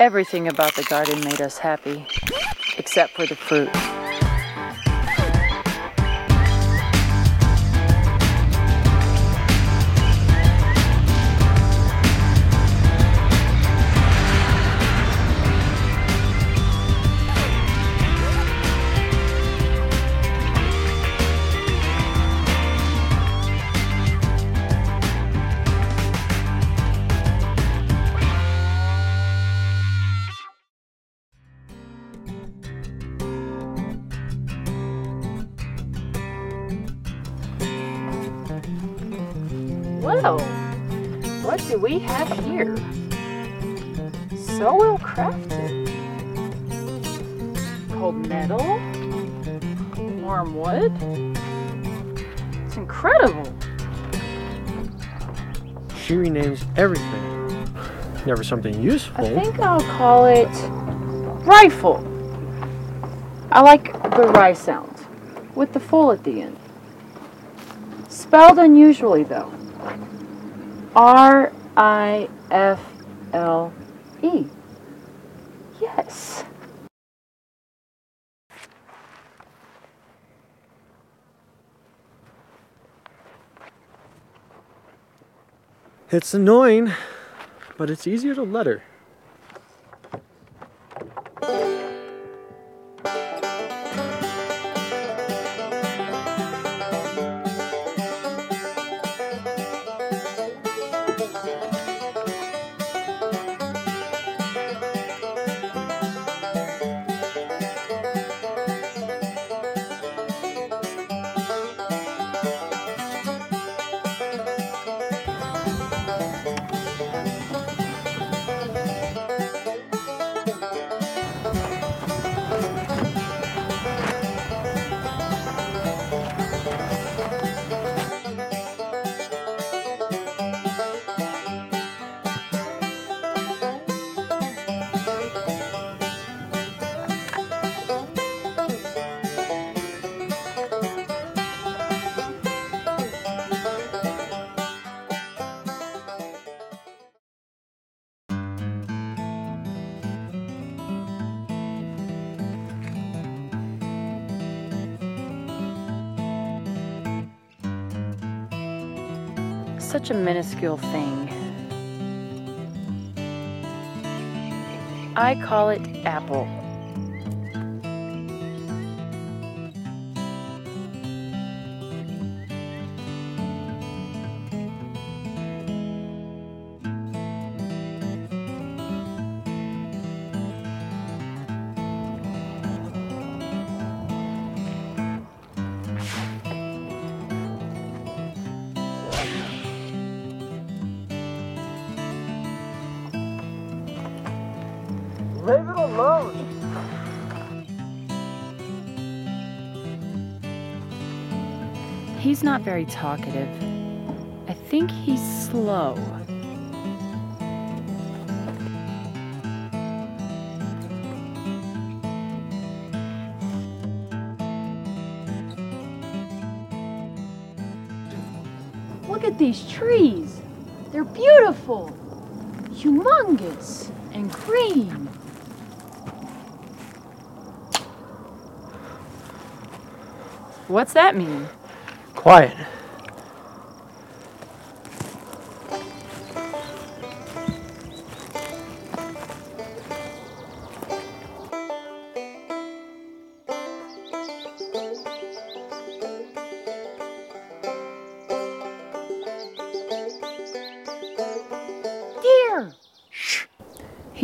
Everything about the garden made us happy, except for the fruit. Well, what do we have here? So well crafted. Cold metal, warm wood. It's incredible. She renames everything. Never something useful. I think I'll call it rifle. I like the rye sound with the full at the end. Spelled unusually though. R I F L E. Yes. It's annoying, but it's easier to letter. Such a minuscule thing. I call it apple. He's not very talkative. I think he's slow. Look at these trees. They're beautiful, humongous, and green. What's that mean? Quiet.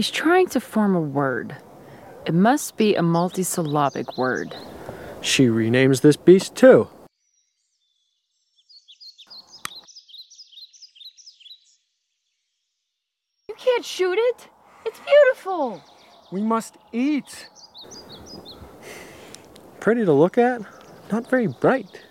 He's trying to form a word. It must be a multisyllabic word. She renames this beast too. You can't shoot it. It's beautiful. We must eat. Pretty to look at, not very bright.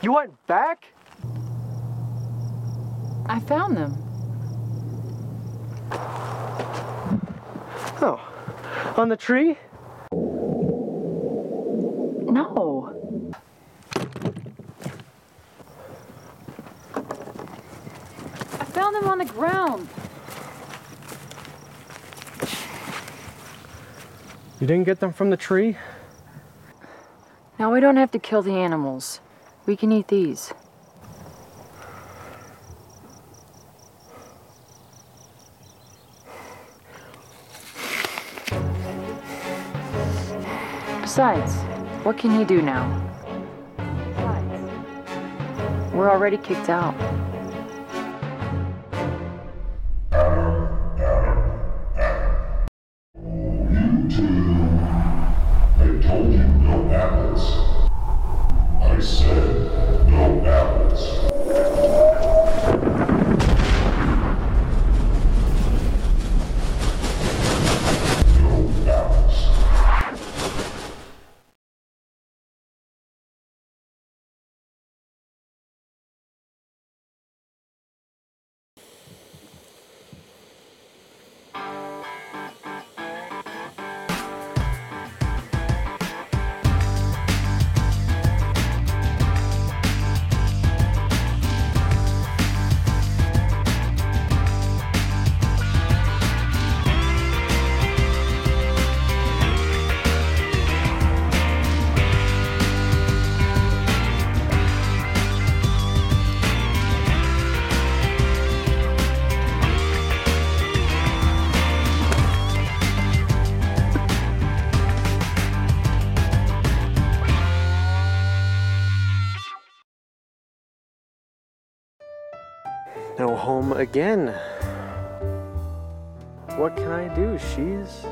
You went back? I found them. Oh. On the tree? No. I found them on the ground. You didn't get them from the tree? Now we don't have to kill the animals. We can eat these. Besides, what can he do now? We're already kicked out. I told you no No home again. What can I do? She's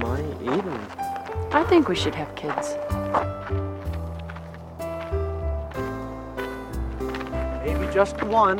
my Eden. I think we should have kids. Maybe just one.